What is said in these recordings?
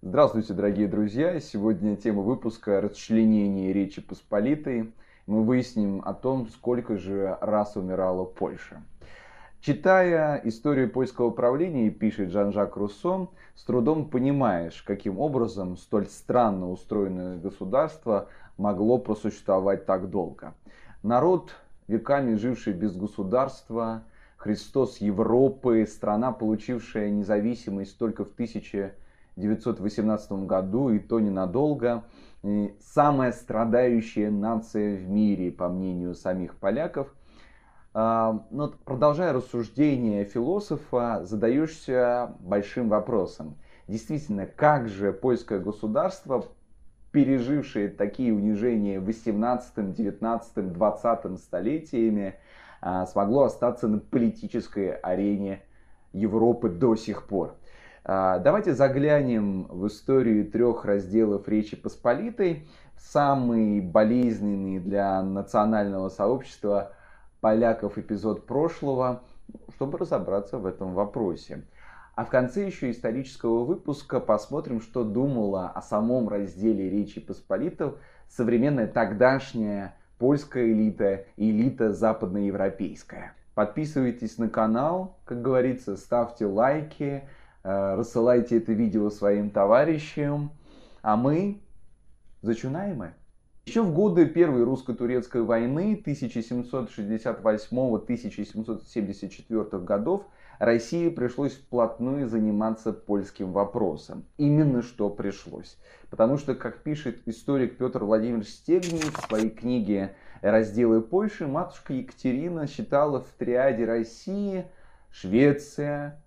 Здравствуйте, дорогие друзья! Сегодня тема выпуска «Расчленение Речи Посполитой». Мы выясним о том, сколько же раз умирала Польша. Читая историю польского правления, пишет Жан-Жак Руссо, с трудом понимаешь, каким образом столь странно устроенное государство могло просуществовать так долго. Народ, веками живший без государства, Христос Европы, страна, получившая независимость только в 1918 году, и то ненадолго, самая страдающая нация в мире, по мнению самих поляков. А, но продолжая рассуждение философа, задаешься большим вопросом. Действительно, как же польское государство, пережившее такие унижения в 18, 19, 20 столетиями, а, смогло остаться на политической арене Европы до сих пор. А, давайте заглянем в историю трех разделов Речи Посполитой, самый болезненный для национального сообщества поляков эпизод прошлого, чтобы разобраться в этом вопросе. А в конце еще исторического выпуска посмотрим, что думала о самом разделе Речи Посполитов современная тогдашняя польская элита элита западноевропейская. Подписывайтесь на канал, как говорится, ставьте лайки, рассылайте это видео своим товарищам, а мы зачинаем. Еще в годы Первой русско-турецкой войны 1768-1774 годов России пришлось вплотную заниматься польским вопросом. Именно что пришлось. Потому что, как пишет историк Петр Владимирович Стегний в своей книге «Разделы Польши», матушка Екатерина считала в триаде России Швеция, э,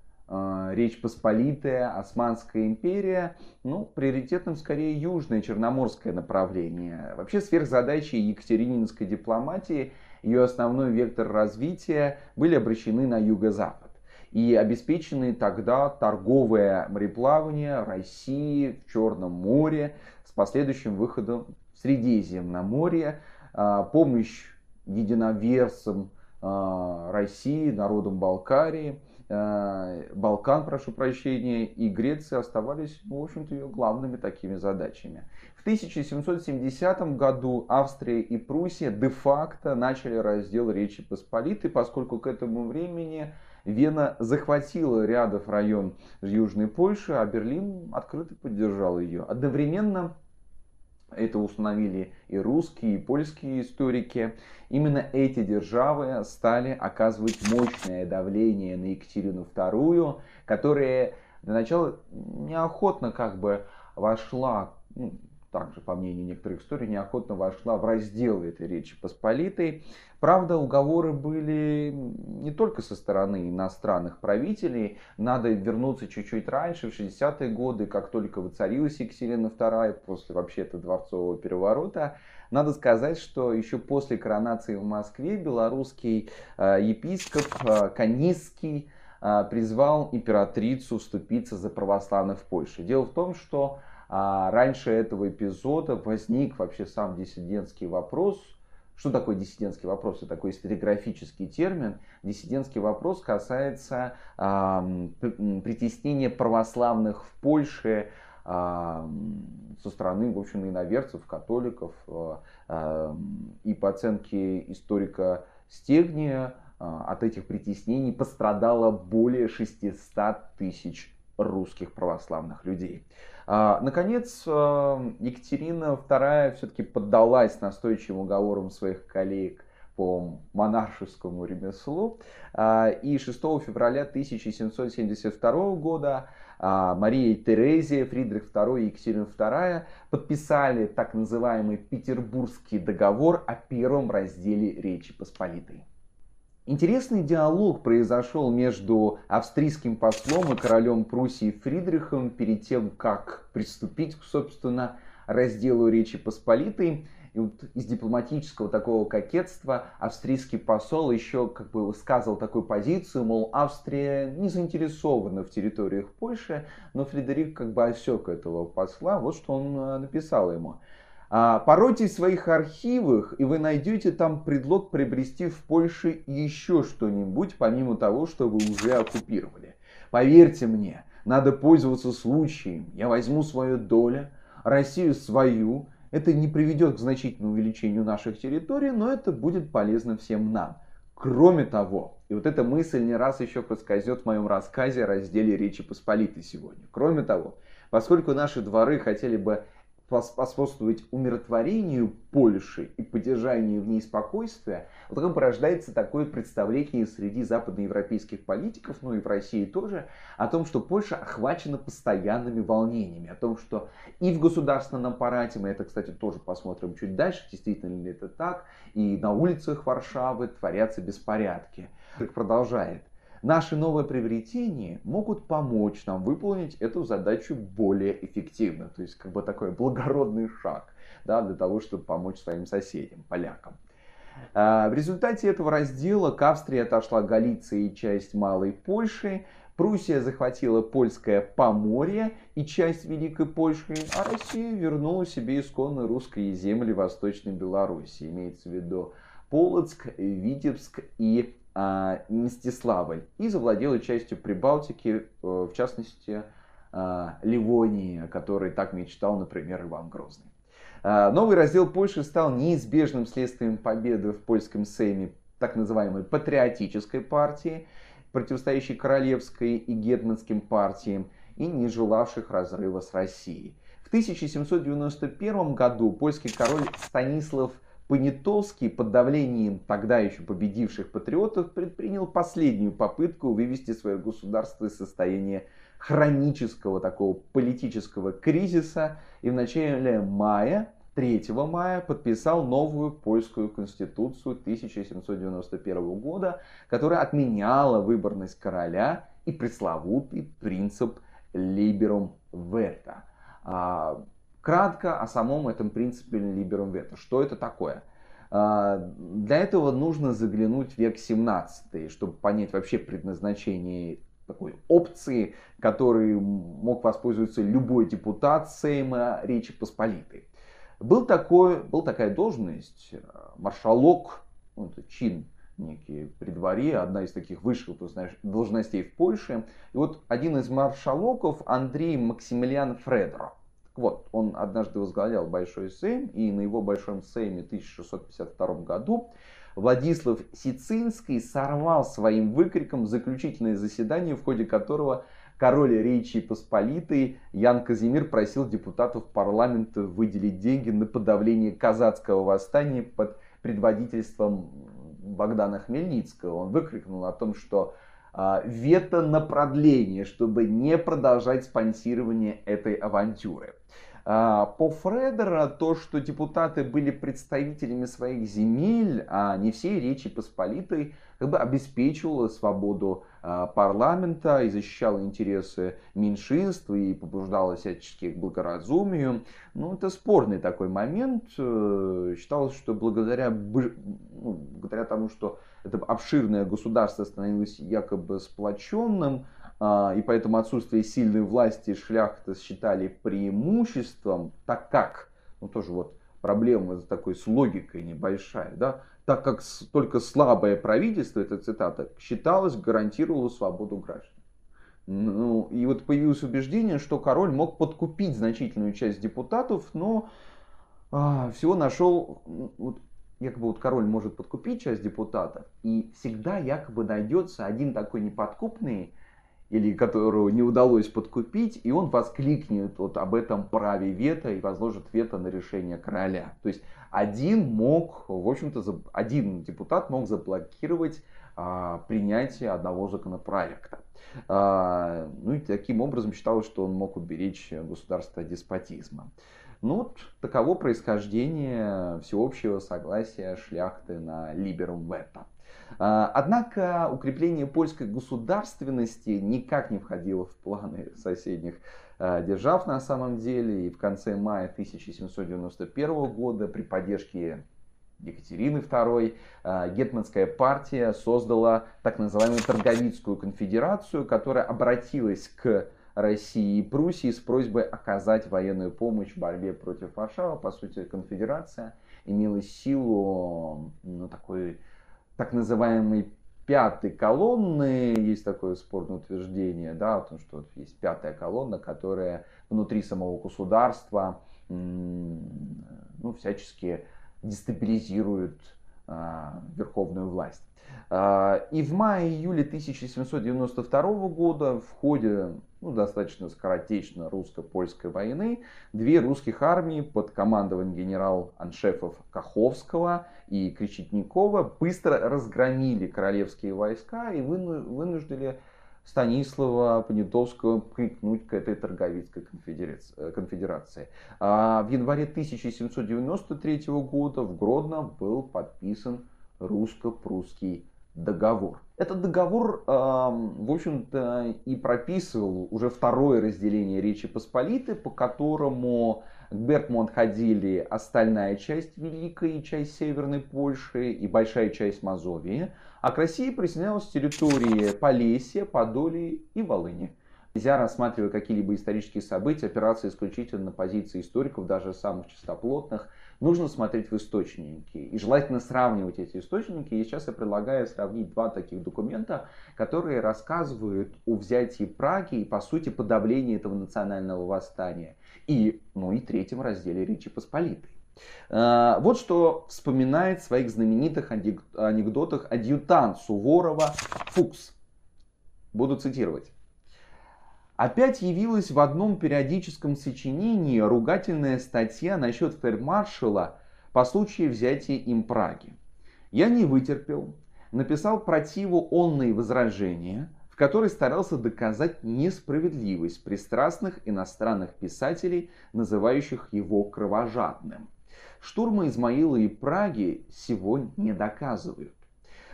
Речь Посполитая, Османская империя, ну, приоритетным скорее южное черноморское направление. Вообще сверхзадачи Екатерининской дипломатии, ее основной вектор развития были обращены на юго-запад и обеспечены тогда торговое мореплавание России в Черном море с последующим выходом в Средиземноморье, а, помощь единоверцам а, России, народам Балкарии, Балкан, прошу прощения, и Греция оставались, ну, в общем-то, ее главными такими задачами. В 1770 году Австрия и Пруссия де-факто начали раздел Речи Посполитой, поскольку к этому времени Вена захватила рядов район Южной Польши, а Берлин открыто поддержал ее. Одновременно это установили и русские, и польские историки. Именно эти державы стали оказывать мощное давление на Екатерину II, которая для начала неохотно как бы вошла, ну, также, по мнению некоторых историй, неохотно вошла в раздел этой Речи Посполитой. Правда, уговоры были не только со стороны иностранных правителей. Надо вернуться чуть-чуть раньше, в 60-е годы, как только воцарилась Екатерина II, после вообще-то дворцового переворота. Надо сказать, что еще после коронации в Москве белорусский э, епископ э, Канисский э, призвал императрицу вступиться за православных в Польше. Дело в том, что а раньше этого эпизода возник вообще сам диссидентский вопрос. Что такое диссидентский вопрос? Это такой историографический термин. Диссидентский вопрос касается э, притеснения православных в Польше э, со стороны, в общем, иноверцев, католиков. Э, и по оценке историка Стегния, от этих притеснений пострадало более 600 тысяч русских православных людей. А, наконец, а, Екатерина II все-таки поддалась настойчивым уговорам своих коллег по монаршескому ремеслу. А, и 6 февраля 1772 года Мария Терезия, Фридрих II и Екатерина II подписали так называемый Петербургский договор о первом разделе Речи Посполитой. Интересный диалог произошел между австрийским послом и королем Пруссии Фридрихом перед тем, как приступить, собственно, разделу Речи Посполитой. И вот из дипломатического такого кокетства австрийский посол еще как бы высказывал такую позицию, мол, Австрия не заинтересована в территориях Польши, но Фредерик как бы осек этого посла. Вот что он э, написал ему. А, поройтесь в своих архивах, и вы найдете там предлог приобрести в Польше еще что-нибудь, помимо того, что вы уже оккупировали. Поверьте мне, Надо пользоваться случаем. Я возьму свою долю, Россию свою. Это не приведет к значительному увеличению наших территорий, но это будет полезно всем нам. Кроме того, и вот эта мысль не раз еще проскользнет в моем рассказе о разделе Речи Посполитой сегодня. Кроме того, поскольку наши дворы хотели бы способствовать умиротворению Польши и поддержанию в ней спокойствия, вот как порождается такое представление среди западноевропейских политиков, ну и в России тоже, о том, что Польша охвачена постоянными волнениями, о том, что и в государственном аппарате, мы это, кстати, тоже посмотрим чуть дальше, действительно ли это так, и на улицах Варшавы творятся беспорядки. Как продолжает. Наши новые приобретения могут помочь нам выполнить эту задачу более эффективно. То есть как бы такой благородный шаг да, для того, чтобы помочь своим соседям, полякам. А, в результате этого раздела к Австрии отошла Галиция и часть Малой Польши, Пруссия захватила польское Поморье и часть Великой Польши, а Россия вернула себе исконно русские земли Восточной Беларуси. Имеется в виду Полоцк, Витебск и Мстиславль и завладела частью Прибалтики, э, в частности а, Ливонии, о которой так мечтал, например, Иван Грозный. А, новый раздел Польши стал неизбежным следствием победы в польском сейме так называемой патриотической партии, противостоящей королевской и гетманским партиям и не желавших разрыва с Россией. В 1791 году польский король Станислав Понятовский под давлением тогда еще победивших патриотов предпринял последнюю попытку вывести свое государство из состояния хронического такого политического кризиса и в начале мая 3 мая подписал новую польскую конституцию 1791 года, которая отменяла выборность короля и пресловутый принцип liberum veto. Кратко о самом этом принципе Liberum Veto. Что это такое? А, для этого нужно заглянуть в век 17, чтобы понять вообще предназначение такой опции, которой мог воспользоваться любой депутат Сейма Речи Посполитой. Был такой, был такая должность, э, маршалок, ну, это чин некий при дворе, одна из таких высших должностей в Польше. И вот один из маршалоков, Андрей Максимилиан Фредро, вот, он однажды возглавлял Большой Сейм, и на его Большом Сейме в 1652 году Владислав Сицинский сорвал своим выкриком заключительное заседание, в ходе которого король Речи Посполитой Ян Казимир просил депутатов парламента выделить деньги на подавление казацкого восстания под предводительством Богдана Хмельницкого. Он выкрикнул о том, что вето на продление, чтобы не продолжать спонсирование этой авантюры. А, по Фредера то, что депутаты были представителями своих земель, а не всей Речи Посполитой, как бы обеспечивало свободу а, парламента и защищало интересы меньшинств и побуждало всячески к благоразумию. Ну, это спорный такой момент. Э, считалось, что благодаря, ну, благодаря тому, что это обширное государство становилось якобы сплоченным, а, и поэтому отсутствие сильной власти шляхта считали преимуществом, так как, ну тоже вот проблема такой с логикой небольшая, да, так как только слабое правительство, это цитата, считалось, гарантировало свободу граждан. Ну, и вот появилось убеждение, что король мог подкупить значительную часть депутатов, но а, всего нашел, вот, якобы вот король может подкупить часть депутатов, и всегда якобы найдется один такой неподкупный, или которого не удалось подкупить, и он воскликнет вот об этом праве вето и возложит вето на решение короля. То есть один мог, в общем-то, один депутат мог заблокировать а, принятие одного законопроекта. А, ну и таким образом считалось, что он мог уберечь государство от деспотизма. Ну вот таково происхождение всеобщего согласия шляхты на либерум вето. А, однако укрепление польской государственности никак не входило в планы соседних а, держав на самом деле. И в конце мая 1791 года при поддержке Екатерины II а, Гетманская партия создала так называемую Торговицкую конфедерацию, которая обратилась к России и Пруссии с просьбой оказать военную помощь в борьбе против Варшавы. По сути, конфедерация имела силу ну, такой так называемой пятой колонны, есть такое спорное утверждение, да, о том, что есть пятая колонна, которая внутри самого государства ну, всячески дестабилизирует верховную власть. А, и в мае-июле 1792 года в ходе ну, достаточно скоротечно русско-польской войны две русских армии под командованием генерал-аншефов Каховского и Кречетникова быстро разгромили королевские войска и вынуждали Станислава Понятовского прикнуть к этой торговицкой конфедерации. А в январе 1793 года в Гродно был подписан русско-прусский договор. Этот договор, в общем-то, и прописывал уже второе разделение Речи Посполитой, по которому к Бертму отходили остальная часть Великой и часть Северной Польши и большая часть Мазовии, а к России присоединялась территории Полесья, Подолии и Волыни. Нельзя, рассматривая какие-либо исторические события, опираться исключительно на позиции историков, даже самых чистоплотных, нужно смотреть в источники. И желательно сравнивать эти источники. И сейчас я предлагаю сравнить два таких документа, которые рассказывают о взятии Праги и, по сути, подавлении этого национального восстания. И, ну и третьем разделе Речи Посполитой. А, вот что вспоминает в своих знаменитых анекдотах адъютант Суворова Фукс. Буду цитировать опять явилась в одном периодическом сочинении ругательная статья насчет фельдмаршала по случаю взятия им Праги. Я не вытерпел, написал противу онные возражения, в которой старался доказать несправедливость пристрастных иностранных писателей, называющих его кровожадным. Штурмы Измаила и Праги сего не доказывают.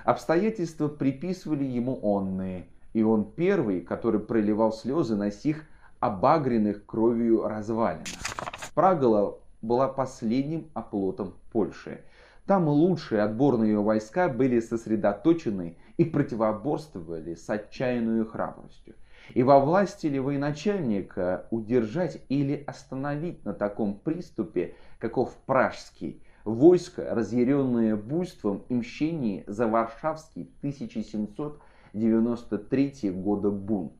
Обстоятельства приписывали ему онные – и он первый, который проливал слезы на сих обагренных кровью развалинах. Прага была последним оплотом Польши. Там лучшие отборные ее войска были сосредоточены и противоборствовали с отчаянной храбростью. И во власти ли военачальника удержать или остановить на таком приступе, каков пражский, войско, разъяренное буйством и мщением за Варшавский 1700 93 года бунт.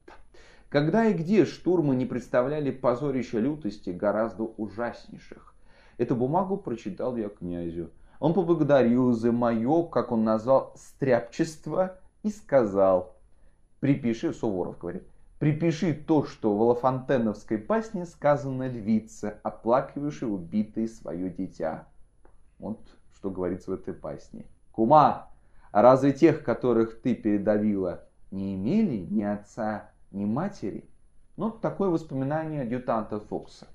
Когда и где штурмы не представляли позорища лютости гораздо ужаснейших. Эту бумагу прочитал я князю. Он поблагодарил за мое, как он назвал, стряпчество и сказал, припиши, Суворов говорит, припиши то, что в Лафонтеновской басне сказано львице, оплакивавшей убитое свое дитя. Вот что говорится в этой басне. Кума, а разве тех, которых ты передавила, не имели ни отца, ни матери? Ну, такое воспоминание адъютанта Фокса.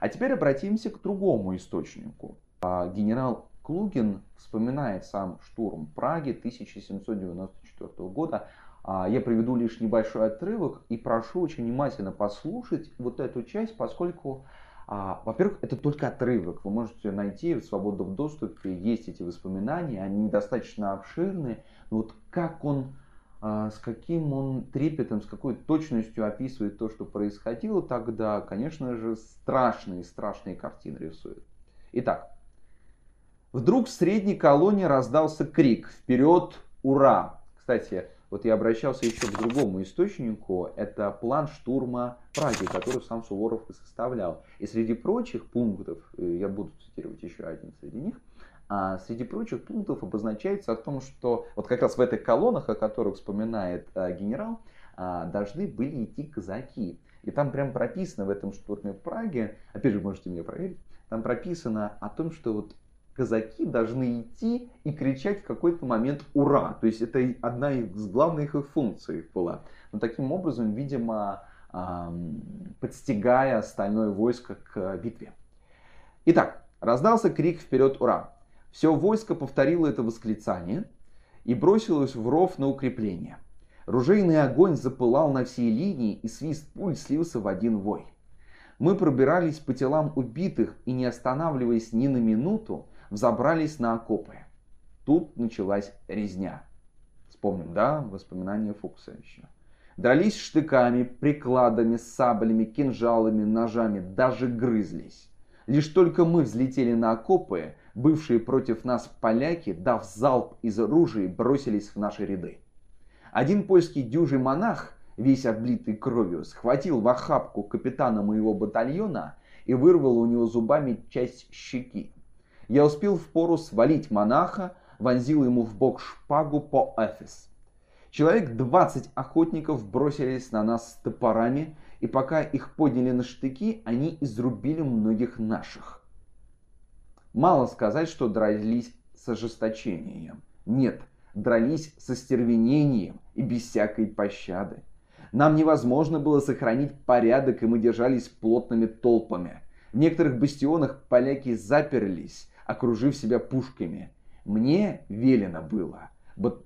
А теперь обратимся к другому источнику. А, генерал Клугин вспоминает сам штурм Праги 1794 года. А, я приведу лишь небольшой отрывок и прошу очень внимательно послушать вот эту часть, поскольку а, во-первых, это только отрывок. Вы можете найти в свободном доступе, есть эти воспоминания, они недостаточно обширны. Но вот как он, а, с каким он трепетом, с какой точностью описывает то, что происходило тогда, конечно же, страшные, страшные картины рисует. Итак, вдруг в средней колонии раздался крик «Вперед! Ура!». Кстати, вот я обращался еще к другому источнику, это план штурма Праги, который сам Суворов и составлял. И среди прочих пунктов, э, я буду цитировать еще один среди них, а среди прочих пунктов обозначается о том, что вот как раз в этих колоннах, о которых вспоминает а, генерал, а, должны были идти казаки. И там прям прописано в этом штурме Праги, опять же можете меня проверить, там прописано о том, что вот казаки должны идти и кричать в какой-то момент «Ура!». То есть это одна из главных их функций была. Но таким образом, видимо, подстегая остальное войско к битве. Итак, раздался крик «Вперед! Ура!». Все войско повторило это восклицание и бросилось в ров на укрепление. Ружейный огонь запылал на всей линии, и свист пуль слился в один вой. Мы пробирались по телам убитых и, не останавливаясь ни на минуту, взобрались на окопы. Тут началась резня. Вспомним, да, воспоминания Фукса еще. Дрались штыками, прикладами, саблями, кинжалами, ножами, даже грызлись. Лишь только мы взлетели на окопы, бывшие против нас поляки, дав залп из оружия, бросились в наши ряды. Один польский дюжий монах, весь облитый кровью, схватил в охапку капитана моего батальона и вырвал у него зубами часть щеки. Я успел впору свалить монаха, вонзил ему в бок шпагу по эфес. Человек 20 охотников бросились на нас с топорами, и пока их подняли на штыки, они изрубили многих наших. Мало сказать, что дрались с ожесточением. Нет, дрались со стервенением и без всякой пощады. Нам невозможно было сохранить порядок, и мы держались плотными толпами. В некоторых бастионах поляки заперлись, окружив себя пушками. Мне велено было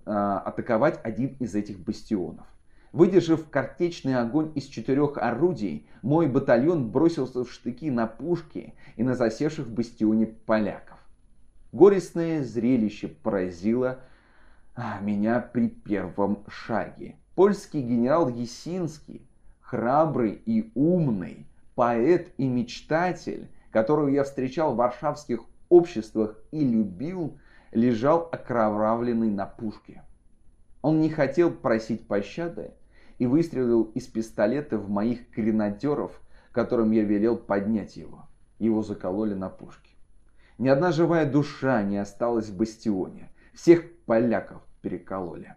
а, атаковать один из этих бастионов. Выдержав картечный огонь из четырех орудий, мой батальон бросился в штыки на пушки и на засевших в бастионе поляков. Горестное зрелище поразило а, меня при первом шаге. Польский генерал Есинский, храбрый и умный, поэт и мечтатель, которого я встречал в варшавских обществах и любил, лежал окровавленный на пушке. Он не хотел просить пощады и выстрелил из пистолета в моих гренадеров, которым я велел поднять его. Его закололи на пушке. Ни одна живая душа не осталась в бастионе. Всех поляков перекололи.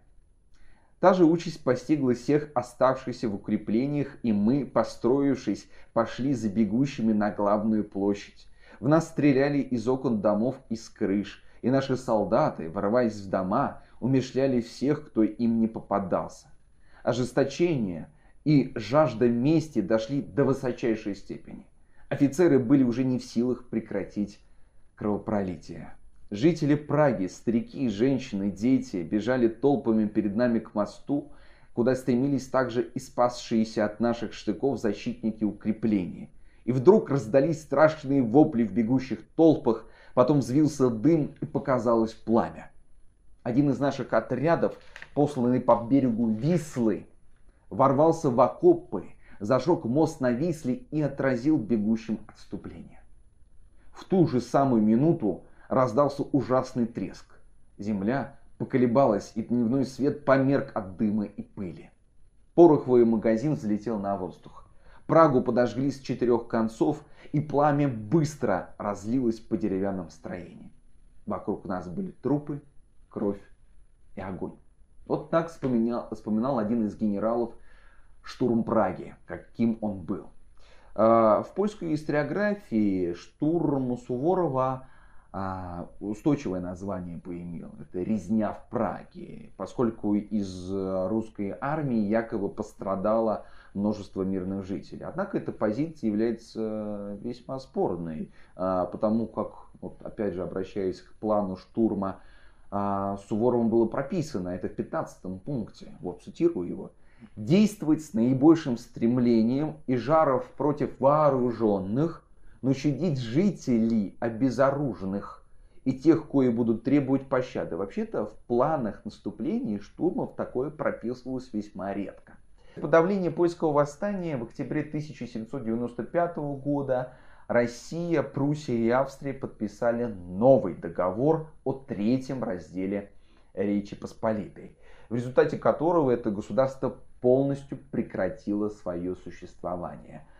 Та же участь постигла всех оставшихся в укреплениях, и мы, построившись, пошли за бегущими на главную площадь. В нас стреляли из окон домов и с крыш, и наши солдаты, ворваясь в дома, умешляли всех, кто им не попадался. Ожесточение и жажда мести дошли до высочайшей степени. Офицеры были уже не в силах прекратить кровопролитие. Жители Праги, старики, женщины, дети бежали толпами перед нами к мосту, куда стремились также и спасшиеся от наших штыков защитники укреплений. И вдруг раздались страшные вопли в бегущих толпах, потом взвился дым и показалось пламя. Один из наших отрядов, посланный по берегу Вислы, ворвался в окопы, зажег мост на Висле и отразил бегущим отступление. В ту же самую минуту раздался ужасный треск. Земля поколебалась, и дневной свет померк от дыма и пыли. Пороховый магазин взлетел на воздух. Прагу подожгли с четырех концов, и пламя быстро разлилось по деревянным строениям. Вокруг нас были трупы, кровь и огонь. Вот так вспоминал, вспоминал один из генералов штурм Праги, каким он был. А, в польской историографии штурм Суворова а, устойчивое название поимел. Это «Резня в Праге», поскольку из русской армии якобы пострадало множество мирных жителей. Однако эта позиция является весьма спорной, а, потому как, вот опять же обращаясь к плану штурма, а, Суворовым было прописано, это в 15 пункте, вот цитирую его, действовать с наибольшим стремлением и жаров против вооруженных, но щадить жителей обезоруженных и тех, кои будут требовать пощады. Вообще-то в планах наступления штурмов такое прописывалось весьма редко. Подавление польского восстания в октябре 1795 года Россия, Пруссия и Австрия подписали новый договор о третьем разделе Речи Посполитой, в результате которого это государство полностью прекратило свое существование –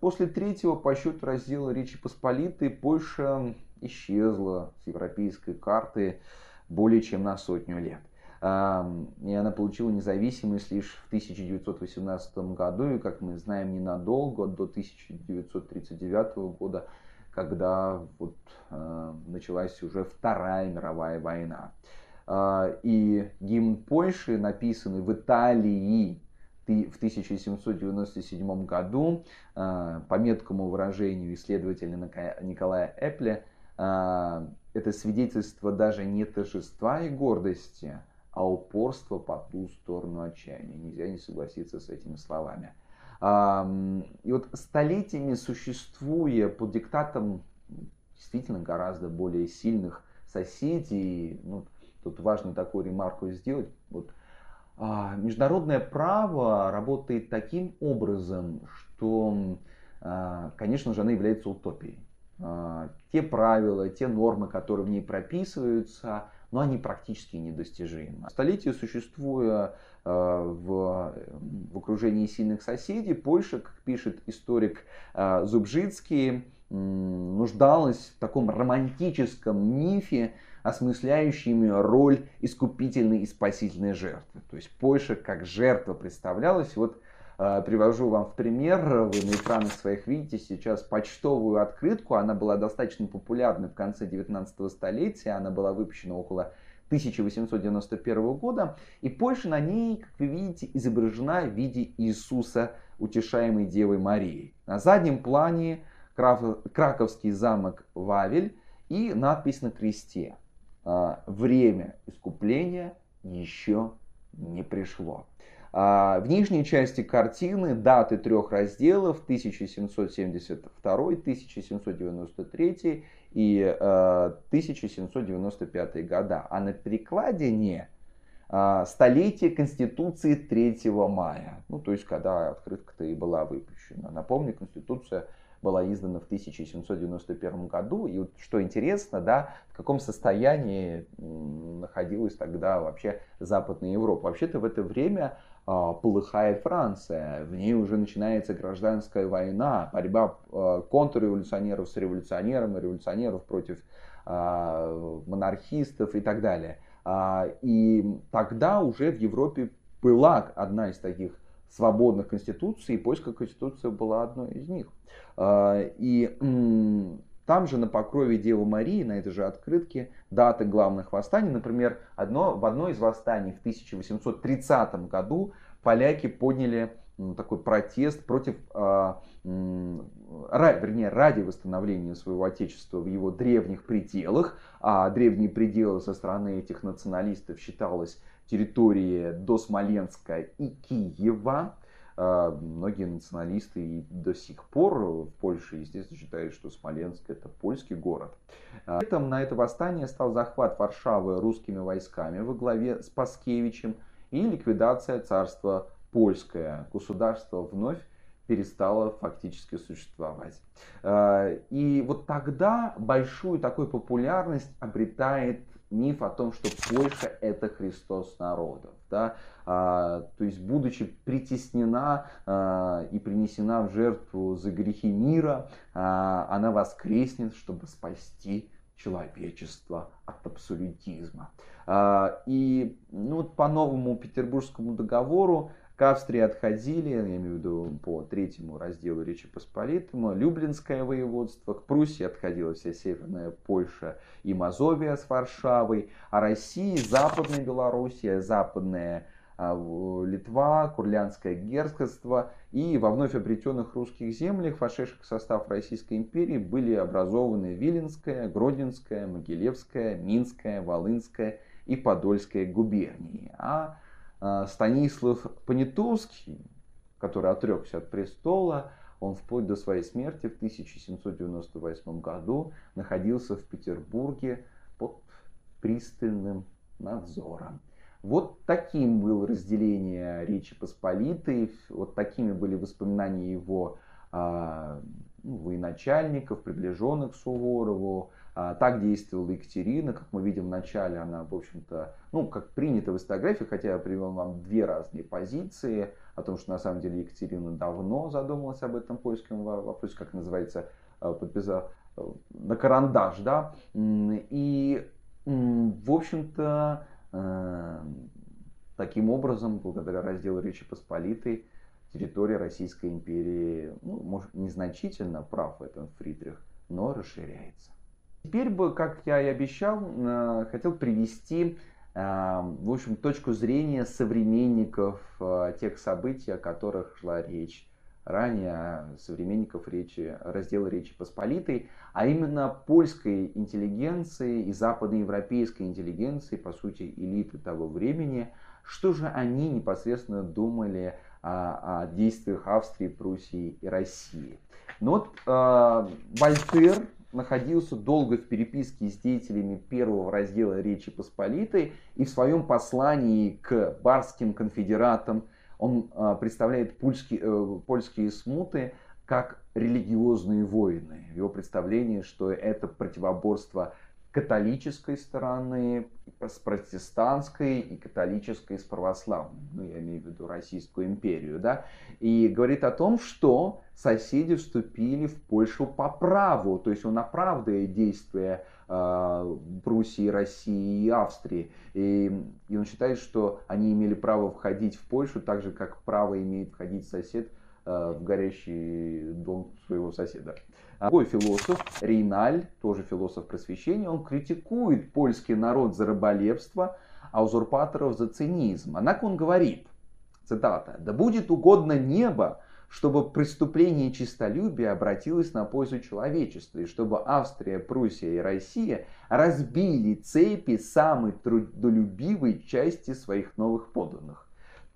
после третьего по счету раздела Речи Посполитой Польша исчезла с европейской карты более чем на сотню лет. А, и она получила независимость лишь в 1918 году, и, как мы знаем, ненадолго, до 1939 года, когда вот, а, началась уже Вторая мировая война. И гимн Польши, написанный в Италии в 1797 году, а, по меткому выражению исследователя Николая Эпля, а, это свидетельство даже не торжества и гордости, а упорства по ту сторону отчаяния. Нельзя не согласиться с этими словами. И вот столетиями существуя под диктатом действительно гораздо более сильных соседей, ну, тут важно такую ремарку сделать, вот международное право работает таким образом, что, а, конечно же, оно является утопией. а, те правила, те нормы, которые в ней прописываются, но они практически недостижимы. Столетия существуя а, в, в окружении сильных соседей, Польша, как пишет историк а, Зубжицкий, нуждалась в таком романтическом мифе, осмысляющем роль искупительной и спасительной жертвы. То есть Польша как жертва представлялась. Вот Э, привожу вам в пример. Вы на экранах своих видите сейчас почтовую открытку. Она была достаточно популярна в конце 19 столетия. Она была выпущена около 1891 года. И Польша на ней, как вы видите, изображена в виде Иисуса, утешаемой Девой Марией. На заднем плане Краковский замок Вавель и надпись на кресте. «Э, Время искупления еще не пришло. А, в нижней части картины даты трех разделов 1772, 1793 и 1795 а, года. А на перекладине а, столетие Конституции 3 мая. Ну, то есть, когда открытка-то и была выпущена. Напомню, Конституция была издана в 1791 году. И вот что интересно, да, в каком состоянии находилась тогда вообще Западная Европа. Вообще-то в это время а, полыхает Франция, в ней уже начинается гражданская война, борьба а, контрреволюционеров с революционером, революционеров против а, монархистов и так далее. И тогда уже в Европе была одна из таких свободных конституций, и польская конституция была одной из них. И там же на покрове Девы Марии, на этой же открытке, даты главных восстаний. Например, одно, в одной из восстаний в 1830 году поляки подняли такой протест против, а, вернее, ради восстановления своего отечества в его древних пределах. А древние пределы со стороны этих националистов считалось территории до Смоленска и Киева. А, многие националисты и до сих пор в Польше, естественно, считают, что Смоленск это польский город. А, этом на это восстание стал захват Варшавы русскими войсками во главе с Паскевичем и ликвидация царства польское. Государство вновь перестало фактически существовать. А, и вот тогда большую такую популярность обретает миф о том, что Польша это Христос народов. Да? А, то есть, будучи притеснена а, и принесена в жертву за грехи мира, а, она воскреснет, чтобы спасти человечество от абсолютизма. А, и ну, вот по новому Петербургскому договору к Австрии отходили, я имею в виду по третьему разделу Речи Посполитому, Люблинское воеводство, к Пруссии отходила вся Северная Польша и Мазовия с Варшавой, а России, Западная Белоруссия, Западная а, Литва, Курлянское герцогство и во вновь обретенных русских землях, вошедших в состав Российской империи, были образованы Виленская, Гродненская, Могилевская, Минская, Волынская и Подольская губернии. А, Станислав Понятовский, который отрекся от престола, он вплоть до своей смерти в 1798 году находился в Петербурге под пристальным надзором. Вот таким было разделение Речи Посполитой, вот такими были воспоминания его а, ну, военачальников, приближенных к Суворову, а, так действовала Екатерина, как мы видим в начале, она, в общем-то, ну, как принято в историографии, хотя я привел вам две разные позиции, о том, что на самом деле Екатерина давно задумалась об этом польском вопросе, как называется, а, подписала э, на карандаш, да, и, в общем-то, э, таким образом, благодаря разделу Речи Посполитой, территория Российской империи, ну, может, незначительно, прав в этом Фридрих, но расширяется. Теперь бы, как я и обещал, э, хотел привести э, в общем, точку зрения современников э, тех событий, о которых шла речь ранее, современников речи, раздела Речи Посполитой, а именно польской интеллигенции и западноевропейской интеллигенции, по сути, элиты того времени, что же они непосредственно думали о, действиях Австрии, Пруссии и России. Ну вот э, Вольтер находился долго в переписке с деятелями первого раздела Речи Посполитой и в своем послании к барским конфедератам он а, представляет польские, э, польские смуты как религиозные войны. его представление, что это противоборство католической стороны с протестантской и католической с православной, ну я имею в виду Российскую империю, да, и говорит о том, что соседи вступили в Польшу по праву, то есть он оправдывает действия э, Пруссии, России и Австрии, и, и он считает, что они имели право входить в Польшу так же, как право имеет входить сосед в горящий дом своего соседа. Другой философ, Рейналь, тоже философ просвещения, он критикует польский народ за раболепство, а узурпаторов за цинизм. Однако он говорит, цитата, «Да будет угодно небо, чтобы преступление чистолюбия обратилось на пользу человечества, и чтобы Австрия, Пруссия и Россия разбили цепи самой трудолюбивой части своих новых подданных.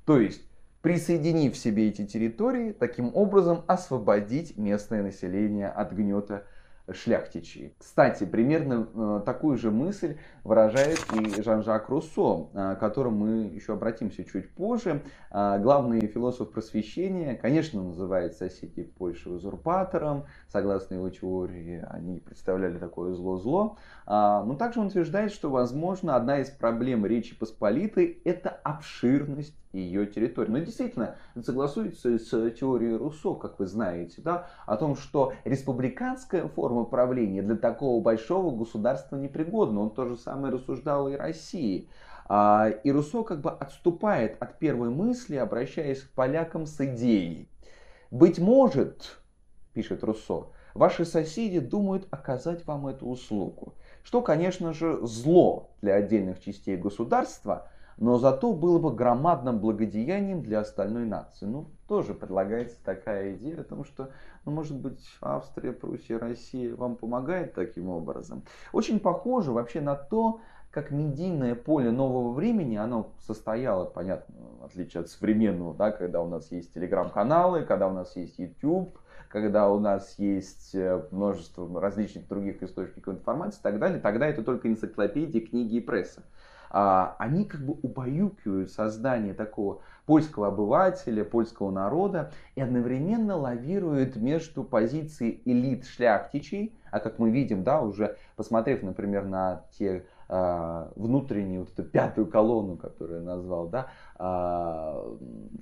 То есть присоединив себе эти территории, таким образом освободить местное население от гнета шляхтичей. Кстати, примерно э, такую же мысль выражает и Жан-Жак Руссо, э, к которому мы еще обратимся чуть позже. Э, главный философ просвещения, конечно, называет соседей Польши узурпатором. Согласно его теории, они представляли такое зло-зло. Но также он утверждает, что, возможно, одна из проблем Речи Посполитой – это обширность ее территории. Но действительно, согласуется с теорией Руссо, как вы знаете, да, о том, что республиканская форма правления для такого большого государства непригодна. Он то же самое рассуждал и России. А, и Руссо как бы отступает от первой мысли, обращаясь к полякам с идеей. «Быть может, — пишет Руссо, — ваши соседи думают оказать вам эту услугу, что, конечно же, зло для отдельных частей государства — но зато было бы громадным благодеянием для остальной нации. Ну, тоже предлагается такая идея о том, что, ну, может быть, Австрия, Пруссия, Россия вам помогает таким образом. Очень похоже вообще на то, как медийное поле нового времени, оно состояло, понятно, в отличие от современного, да, когда у нас есть телеграм-каналы, когда у нас есть YouTube, когда у нас есть э, множество различных других источников информации и так далее, тогда это только энциклопедии, книги и пресса. А, они как бы убаюкивают создание такого польского обывателя, польского народа и одновременно лавируют между позицией элит шляхтичей, а как мы видим, да, уже посмотрев, например, на те внутреннюю вот эту пятую колонну, которую я назвал, да, а,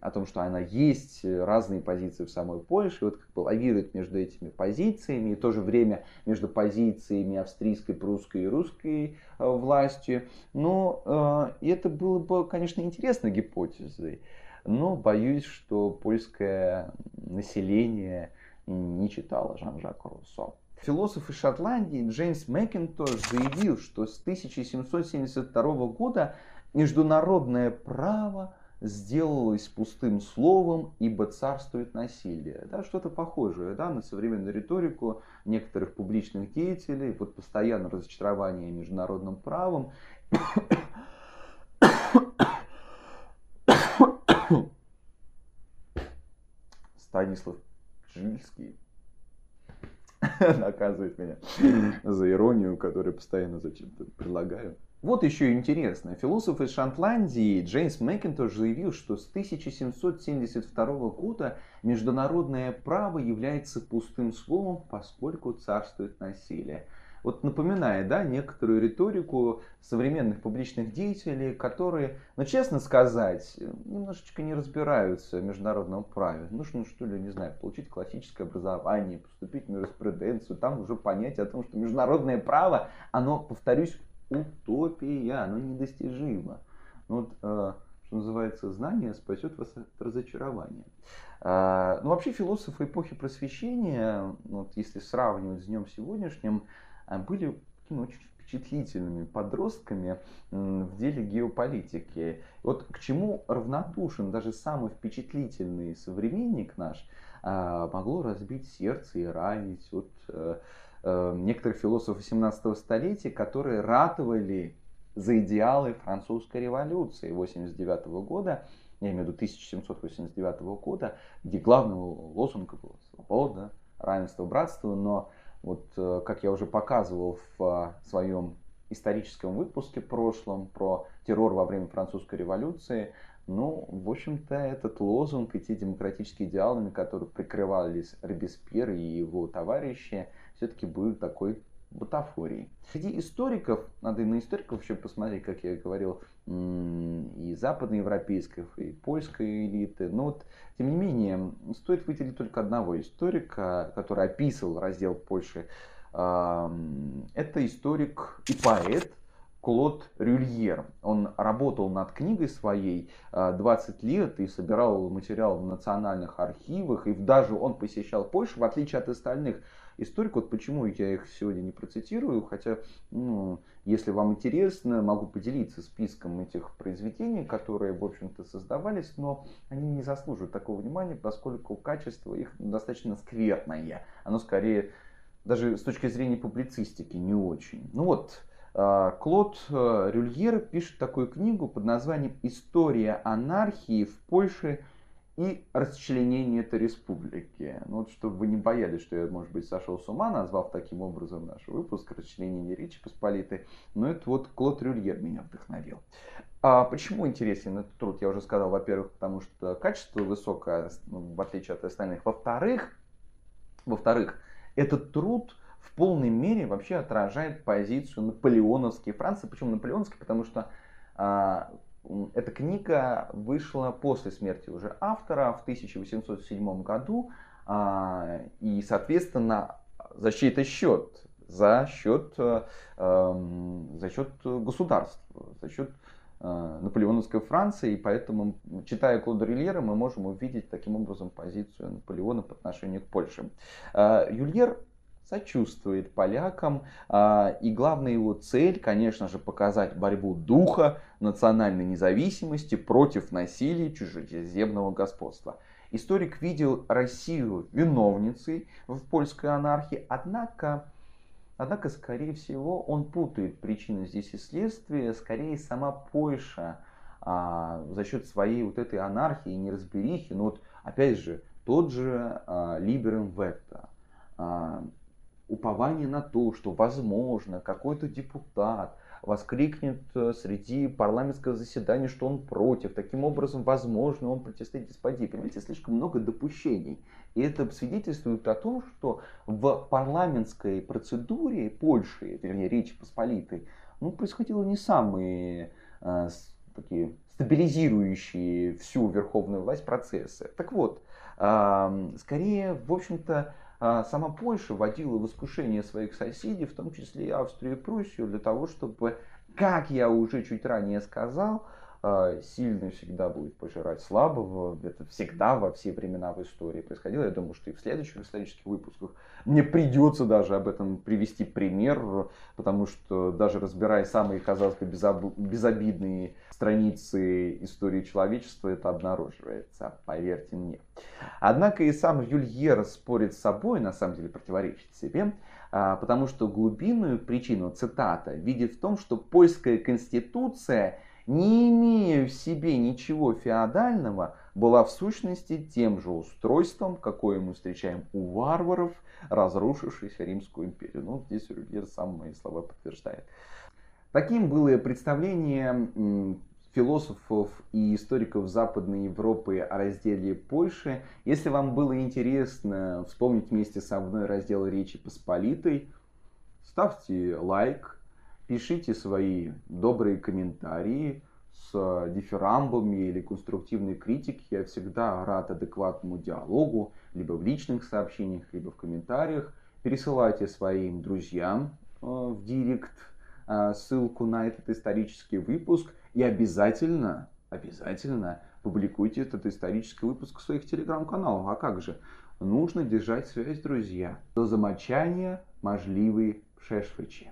о том, что она есть, разные позиции в самой Польше, вот как бы лавирует между этими позициями, и в то же время между позициями австрийской, прусской и русской а, властью. Но это было бы, конечно, интересной гипотезой, но боюсь, что польское население не читало Жан-Жака Руссо. Философ из Шотландии Джеймс Макинтош заявил, что с 1772 года международное право сделалось пустым словом, ибо царствует насилие. Да, что-то похожее да, на современную риторику некоторых публичных деятелей, вот постоянное разочарование международным правом. Станислав Жильский наказывает меня за иронию, которую постоянно зачем-то предлагаю. Вот еще интересно. Философ из Шотландии Джеймс Макинтош заявил, что с 1772 года международное право является пустым словом, поскольку царствует насилие. Вот напоминает, да, некоторую риторику современных публичных деятелей, которые, ну честно сказать, немножечко не разбираются в международном праве. Нужно, что ли, не знаю, получить классическое образование, поступить в юриспруденцию, там уже понять о том, что международное право, оно, повторюсь, утопия, оно недостижимо. Ну, вот, э, что называется, знание спасет вас от разочарования. Э, ну, вообще философы эпохи просвещения, вот, если сравнивать с днем сегодняшним, а, были ну, очень впечатлительными подростками в деле геополитики. Вот к чему равнодушен даже самый впечатлительный современник наш, а, могло разбить сердце и ранить. Вот, э, э, некоторых философов 18 столетия, которые ратовали за идеалы французской революции 89 года, я имею в виду 1789 года, где главным лозунгом было свобода, равенство, братство, но вот, э, как я уже показывал в э, своем историческом выпуске прошлом про террор во время французской революции, Ну, в общем-то, этот лозунг и те демократические идеалы, на которые прикрывались Робеспьер и его товарищи, все-таки были такой бутафорией. Среди историков, надо и на историков еще посмотреть, как я говорил, и западноевропейской, и польской элиты. Но вот, тем не менее, стоит выделить только одного историка, который описывал раздел Польши. Это историк и поэт Клод Рюльер. Он работал над книгой своей 20 лет и собирал материал в национальных архивах. И даже он посещал Польшу, в отличие от остальных историков. Вот почему я их сегодня не процитирую, хотя, ну, если вам интересно, могу поделиться списком этих произведений, которые, в общем-то, создавались, но они не заслуживают такого внимания, поскольку качество их достаточно скверное. Оно скорее, даже с точки зрения публицистики, не очень. Ну вот, а, Клод э, Рюльер пишет такую книгу под названием «История анархии в Польше и расчленение этой республики». Ну вот, чтобы вы не боялись, что я, может быть, сошел с ума, назвав таким образом наш выпуск «Расчленение Речи Посполитой», но это вот Клод Рюльер меня вдохновил. А почему интересен этот труд? Я уже сказал, во-первых, потому что качество высокое, ну, в отличие от остальных. Во-вторых, во-вторых, этот труд – в полной мере вообще отражает позицию наполеоновской Франции. Почему наполеоновской? Потому что а, эта книга вышла после смерти уже автора в 1807 году. А, и, соответственно, за счет? За счет, э, эм, за счет государства, за счет э, наполеоновской Франции, и поэтому, читая Клода Рильера, мы можем увидеть таким образом позицию Наполеона по отношению к Польше. Э, Юльер сочувствует полякам. А, и главная его цель, конечно же, показать борьбу духа национальной независимости против насилия чужеземного господства. Историк видел Россию виновницей в польской анархии, однако, однако, скорее всего, он путает причины здесь и следствия. Скорее, сама Польша а, за счет своей вот этой анархии и неразберихи, ну вот, опять же, тот же а, Либерем Ветта, а, упование на то, что, возможно, какой-то депутат воскликнет э, среди парламентского заседания, что он против. Таким образом, возможно, он протестует деспотии. Понимаете, слишком много допущений. И это свидетельствует о том, что в парламентской процедуре Польши, вернее, Речи Посполитой, ну, происходило не самые э, такие стабилизирующие всю верховную власть процессы. Так вот, э, скорее, в общем-то, а сама Польша вводила в искушение своих соседей, в том числе и Австрию и Пруссию, для того, чтобы, как я уже чуть ранее сказал, а, сильный всегда будет пожирать слабого. Это всегда во все времена в истории происходило. Я думаю, что и в следующих исторических выпусках мне придется даже об этом привести пример, потому что даже разбирая самые, казалось бы, безобидные страницы истории человечества, это обнаруживается, поверьте мне. Однако и сам Юльер спорит с собой, на самом деле противоречит себе, а, потому что глубинную причину, цитата, видит в том, что польская конституция – не имея в себе ничего феодального, была в сущности тем же устройством, какое мы встречаем у варваров, разрушившейся Римскую империю. Ну, здесь Рюгер сам мои слова подтверждает. Таким было представление философов и историков Западной Европы о разделе Польши. Если вам было интересно вспомнить вместе со мной раздел Речи Посполитой, ставьте лайк, Пишите свои добрые комментарии с дифирамбами или конструктивной критикой. Я всегда рад адекватному диалогу, либо в личных сообщениях, либо в комментариях. Пересылайте своим друзьям э, в директ э, ссылку на этот исторический выпуск. И обязательно, обязательно публикуйте этот исторический выпуск в своих телеграм-каналах. А как же? Нужно держать связь, друзья. До замочания можливые шешвичи.